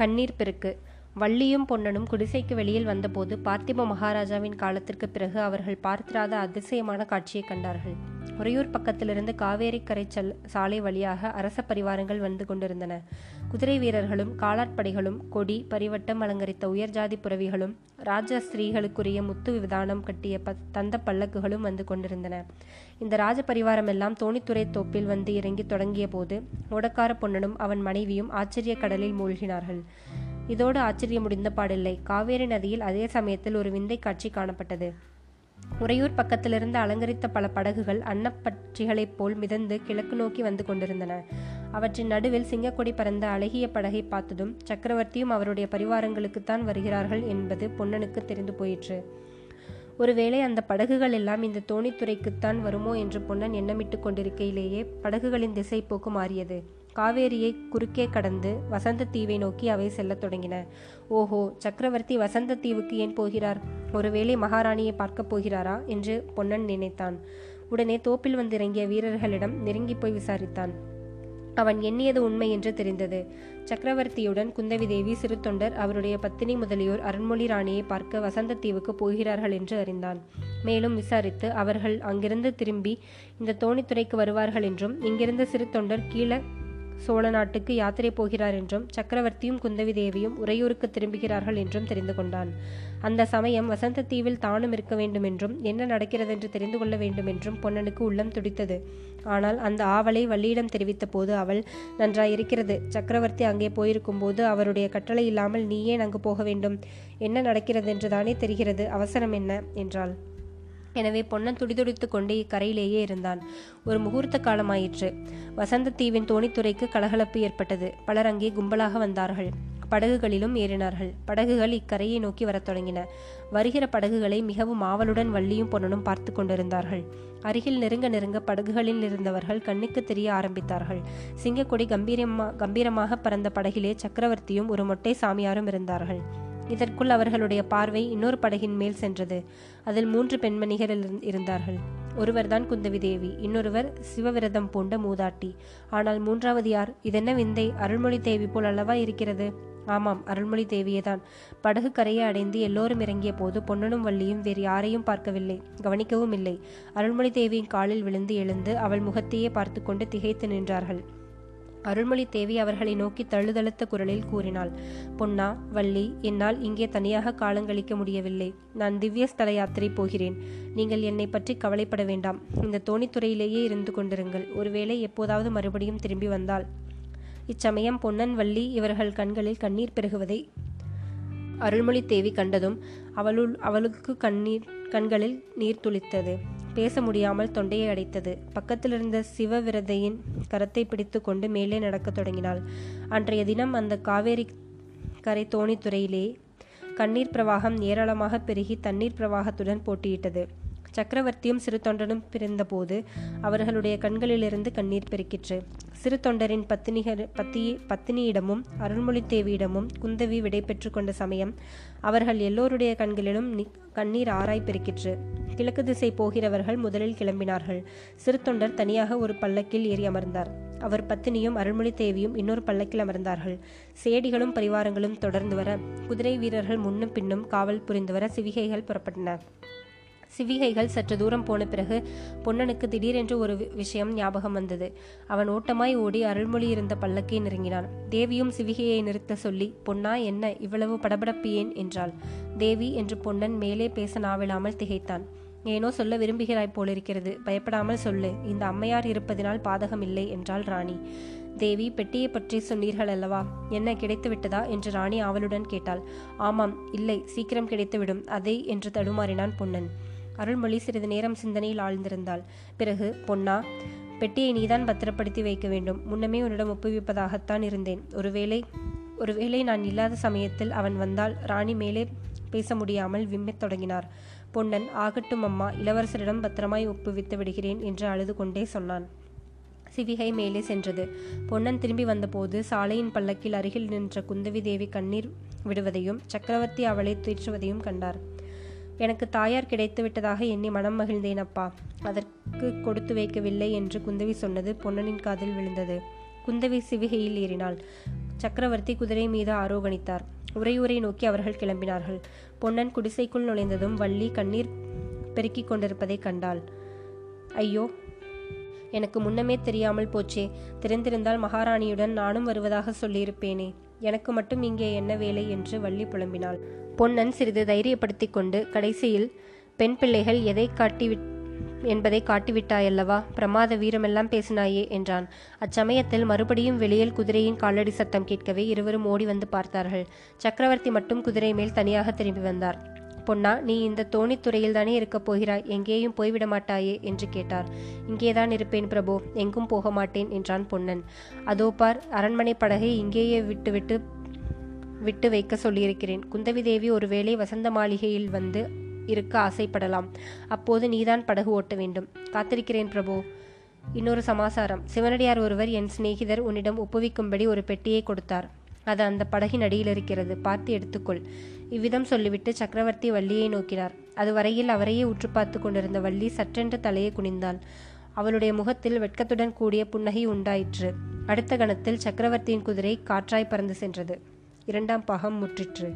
கண்ணீர் பெருக்கு. வள்ளியும் பொன்னனும் குடிசைக்கு வெளியில் வந்தபோது பார்த்திப மகாராஜாவின் காலத்திற்கு பிறகு அவர்கள் பார்த்திராத அதிசயமான காட்சியை கண்டார்கள். உறையூர் பக்கத்திலிருந்து காவேரி கரை சாலை வழியாக அரச பரிவாரங்கள் வந்து கொண்டிருந்தன. குதிரை வீரர்களும் காலாட்படைகளும் கொடி பரிவட்டம் அலங்கரித்த உயர்ஜாதி புறவிகளும் ராஜ ஸ்திரீகளுக்குரிய முத்து விதானம் கட்டிய ப தந்த பல்லக்குகளும் வந்து கொண்டிருந்தன. இந்த ராஜ பரிவாரம் எல்லாம் தோணித்துறை தோப்பில் வந்து இறங்கி தொடங்கிய போது ஓடக்கார பொன்னனும் அவன் மனைவியும் ஆச்சரிய கடலில் மூழ்கினார்கள். இதோடு ஆச்சரியம் முடிந்த பாடில்லை. காவேரி நதியில் அதே சமயத்தில் ஒரு விந்தை காட்சி காணப்பட்டது. உறையூர் பக்கத்திலிருந்து அலங்கரித்த பல படகுகள் அன்னப்பட்சிகளைப் போல் மிதந்து கிழக்கு நோக்கி வந்து கொண்டிருந்தன. அவற்றின் நடுவில் சிங்கக்கொடி பறந்த அழகிய படகை பார்த்ததும் சக்கரவர்த்தியும் அவருடைய பரிவாரங்களுக்குத்தான் வருகிறார்கள் என்பது பொன்னனுக்கு தெரிந்து போயிற்று. ஒருவேளை அந்த படகுகள் எல்லாம் இந்த தோணித்துறைக்குத்தான் வருமோ என்று பொன்னன் எண்ணமிட்டுக் கொண்டிருக்கையிலேயே படகுகளின் திசை போக்கு மாறியது. காவேரியை குறுக்கே கடந்து வசந்த தீவை நோக்கி அவை செல்லத் தொடங்கின. ஓஹோ சக்கரவர்த்தி வசந்த தீவுக்கு ஏன் போகிறார்? ஒருவேளை மகாராணியை பார்க்கப் போகிறாரா? என்று பொன்னன் நினைத்தான். உடனே தோப்பில் வந்து இறங்கிய வீரர்களிடம் நெருங்கி போய் விசாரித்தான். அவன் எண்ணியது உண்மை என்று தெரிந்தது. சக்கரவர்த்தியுடன் குந்தவி தேவி சிறு தொண்டர் அவருடைய பத்தினி முதலியோர் அருண்மொழி ராணியை பார்க்க வசந்த தீவுக்கு போகிறார்கள் என்று அறிந்தான். மேலும் விசாரித்து அவர்கள் அங்கிருந்து திரும்பி இந்த தோணித்துறைக்கு வருவார்கள் என்றும் இங்கிருந்து சிறு தொண்டர் கீழே சோழ நாட்டுக்கு யாத்திரை போகிறார் என்றும் சக்கரவர்த்தியும் குந்தவி தேவியும் உறையூருக்கு திரும்புகிறார்கள் என்றும் தெரிந்து கொண்டான். அந்த சமயம் வசந்த தீவில் தானும் இருக்க வேண்டும் என்றும் என்ன நடக்கிறது என்று தெரிந்து கொள்ள வேண்டும் என்றும் பொன்னனுக்கு உள்ளம் துடித்தது. ஆனால் அந்த ஆவலை வள்ளியிடம் தெரிவித்த போது அவள் நன்றாயிருக்கிறது சக்கரவர்த்தி அங்கே போயிருக்கும் போது அவருடைய கட்டளை இல்லாமல் நீ ஏன் அங்கு போக வேண்டும். என்ன நடக்கிறது என்று தானே தெரிகிறது. அவசரம் என்ன? என்றாள். எனவே பொன்னன் துடிதுடித்து கொண்டே இக்கரையிலேயே இருந்தான். ஒரு முகூர்த்த காலமாயிற்று. வசந்த தீவின் தோணித்துறைக்கு கலகலப்பு ஏற்பட்டது. பலர் அங்கே கும்பலாக வந்தார்கள். படகுகளிலும் ஏறினார்கள். படகுகள் இக்கரையை நோக்கி வரத் தொடங்கின. வருகிற படகுகளை மிகவும் ஆவலுடன் வள்ளியும் பொன்னனும் பார்த்து கொண்டிருந்தார்கள். அருகில் நெருங்க நெருங்க படகுகளில் இருந்தவர்கள் கண்ணுக்கு தெரிய ஆரம்பித்தார்கள். சிங்கக்கொடி கம்பீரமா கம்பீரமாக பறந்த படகிலே சக்கரவர்த்தியும் ஒரு மொட்டை சாமியாரும் இருந்தார்கள். இதற்குள் அவர்களுடைய பார்வை இன்னொரு படகின் மேல் சென்றது. அதில் மூன்று பெண்மணிகள் இருந்தார்கள். ஒருவர்தான் குந்தவி தேவி இன்னொருவர் சிவவிரதம் பூண்ட மூதாட்டி. ஆனால் மூன்றாவது யார்? இதென்ன விந்தை? அருள்மொழி தேவி போல் அல்லவா இருக்கிறது? ஆமாம் அருள்மொழி தேவியேதான் படகு கரையை அடைந்து எல்லோரும் இறங்கிய போது பொன்னனும் வள்ளியும் வேறு யாரையும் பார்க்கவில்லை கவனிக்கவும் இல்லை. அருள்மொழி தேவியின் காலில் விழுந்து எழுந்து அவள் முகத்தையே பார்த்து கொண்டு திகைத்து நின்றார்கள். அருள்மொழி தேவி அவர்களை நோக்கி தழுதழுத்த குரலில் கூறினாள். பொன்னா வள்ளி என்னால் இங்கே தனியாக காலங்களிக்க முடியவில்லை. நான் திவ்ய ஸ்தல யாத்திரை போகிறேன். நீங்கள் என்னை பற்றி கவலைப்பட வேண்டாம். இந்த தோணித்துறையிலேயே இருந்து கொண்டிருங்கள். ஒருவேளை எப்போதாவது மறுபடியும் திரும்பி வந்தால் இச்சமயம் பொன்னன் வள்ளி இவர்கள் கண்களில் கண்ணீர் பெருகுவதை அருள்மொழி தேவி கண்டதும் அவளுள் அவளுக்கு கண்ணீர் கண்களில் நீர் துளித்தது. பேச முடியாமல் தொண்டையை அடைத்தது. பக்கத்திலிருந்த சிவவிரதையின் கரத்தை பிடித்து கொண்டு மேலே நடக்கத் தொடங்கினாள். அன்றைய தினம் அந்த காவேரி கரை தோணித்துறையிலே கண்ணீர் பிரவாகம் ஏராளமாக பெருகி தண்ணீர் பிரவாகத்துடன் போட்டியிட்டது. சக்கரவர்த்தியும் சிறு தொண்டனும் பிறந்தபோது அவர்களுடைய கண்களிலிருந்து கண்ணீர் பெருக்கிற்று. சிறு தொண்டரின் பத்தினிகர் பத்தி பத்தினியிடமும் அருள்மொழி தேவியிடமும் குந்தவி விடை பெற்று கொண்ட சமயம் அவர்கள் எல்லோருடைய கண்களிலும் கண்ணீர் ஆராய் பெருக்கிற்று. கிழக்கு திசை போகிறவர்கள் முதலில் கிளம்பினார்கள். சிறு தொண்டர் தனியாக ஒரு பல்லக்கில் ஏறி அமர்ந்தார். அவர் பத்தினியும் அருள்மொழி தேவியும் இன்னொரு பல்லக்கில் அமர்ந்தார்கள். சேடிகளும் பரிவாரங்களும் தொடர்ந்து வர குதிரை வீரர்கள் முன்னும் பின்னும் காவல் புரிந்து வர சிவிகைகள் புறப்பட்டன. சிவிகைகள் சற்று தூரம் போன பிறகு பொன்னனுக்கு திடீரென்று ஒரு விஷயம் ஞாபகம் வந்தது. அவன் ஓட்டமாய் ஓடி அருள்மொழி இருந்த பல்லக்கை நெருங்கினான். தேவியும் சிவிகையை நிறுத்த சொல்லி பொன்னா என்ன இவ்வளவு படபடப்பு ஏன் என்றாள். தேவி என்று பொன்னன் மேலே பேச நாவிலாமல் திகைத்தான். ஏனோ சொல்ல விரும்புகிறாய் போலிருக்கிறது. பயப்படாமல் சொல்லு. இந்த அம்மையார் இருப்பதினால் பாதகம் இல்லை என்றாள் ராணி. தேவி பெட்டியை பற்றி சொன்னீர்கள் அல்லவா? என்ன கிடைத்து விட்டதா என்று ராணி ஆவலுடன் கேட்டாள். ஆமாம் இல்லை சீக்கிரம் கிடைத்துவிடும். அதை என்று தடுமாறினான் பொன்னன். அருள்மொழி சிறிது நேரம் சிந்தனையில் ஆழ்ந்திருந்தாள். பிறகு பொன்னா பெட்டியை நீதான் பத்திரப்படுத்தி வைக்க வேண்டும். முன்னமே உன்னிடம் ஒப்புவிப்பதாகத்தான் இருந்தேன். ஒருவேளை ஒருவேளை நான் இல்லாத சமயத்தில் அவன் வந்தால் ராணி மேலே பேச முடியாமல் விம்மத் தொடங்கினார். பொன்னன் ஆகட்டும் அம்மா. இளவரசரிடம் பத்திரமாய் ஒப்புவித்து விடுகிறேன் என்று அழுது கொண்டே சொன்னான். சிவிகை மேலே சென்றது. பொன்னன் திரும்பி வந்தபோது சாலையின் பல்லக்கில் அருகில் நின்ற குந்தவி தேவி கண்ணீர் விடுவதையும் சக்கரவர்த்தி அவளை தீற்றுவதையும் கண்டார். எனக்கு தாயார் கிடைத்து விட்டதாக எண்ணி மனம் மகிழ்ந்தேன் அப்பா அதற்கு கொடுத்து வைக்கவில்லை என்று குந்தவி சொன்னது பொன்னனின் காதில் விழுந்தது. குந்தவி சிவிகையில் ஏறினாள். சக்கரவர்த்தி குதிரை மீது ஆரோகணித்தார். உறையூரை நோக்கி அவர்கள் கிளம்பினார்கள். பொன்னன் குடிசைக்குள் நுழைந்ததும் வள்ளி கண்ணீர் பெருக்கிக் கொண்டிருப்பதை கண்டாள். ஐயோ எனக்கு முன்னமே தெரியாமல் போச்சே. தெரிந்திருந்தால் மகாராணியுடன் நானும் வருவதாக சொல்லியிருப்பேனே. எனக்கு மட்டும் இங்கே என்ன வேலை என்று வள்ளி புலம்பினாள். பொன்னன் சிறிது தைரியப்படுத்தி கொண்டு கடைசியில் பெண் பிள்ளைகள் எதை காட்டிவிட் என்பதை காட்டிவிட்டாயல்லவா? பிரமாத வீரமெல்லாம் பேசினாயே என்றான். அச்சமயத்தில் மறுபடியும் வெளியில் குதிரையின் காலடி சத்தம் கேட்கவே இருவரும் ஓடி வந்து பார்த்தார்கள். சக்கரவர்த்தி மட்டும் குதிரை மேல் தனியாக திரும்பி வந்தார். பொன்னா நீ இந்த தோணித்துறையில் தானே இருக்கப் போகிறாய்? எங்கேயும் போய்விட மாட்டாயே? என்று கேட்டார். இங்கேதான் இருப்பேன் பிரபு. எங்கும் போக மாட்டேன் என்றான் பொன்னன். அதோ பார் அரண்மனை படகை இங்கேயே விட்டுவிட்டு விட்டு வைக்க சொல்லியிருக்கிறேன். குந்தவி தேவி ஒருவேளை வசந்த மாளிகையில் வந்து இருக்க ஆசைப்படலாம். அப்போது நீதான் படகு ஓட்ட வேண்டும். காத்திருக்கிறேன் பிரபு. இன்னொரு சமாசாரம். சிவனடியார் ஒருவர் என் சிநேகிதர் உன்னிடம் ஒப்புவிக்கும்படி ஒரு பெட்டியை கொடுத்தார். அது அந்த படகின் அடியில் இருக்கிறது. பார்த்து எடுத்துக்கொள். இவ்விதம் சொல்லிவிட்டு சக்கரவர்த்தி வள்ளியை நோக்கினார். அதுவரையில் அவரையே உற்று பார்த்து கொண்டிருந்த வள்ளி சற்றென்று தலையை குனிந்தாள். அவளுடைய முகத்தில் வெட்கத்துடன் கூடிய புன்னகை உண்டாயிற்று. அடுத்த கணத்தில் சக்கரவர்த்தியின் குதிரை காற்றாய் பறந்து சென்றது. இரண்டாம் பாகம் முற்றிற்று.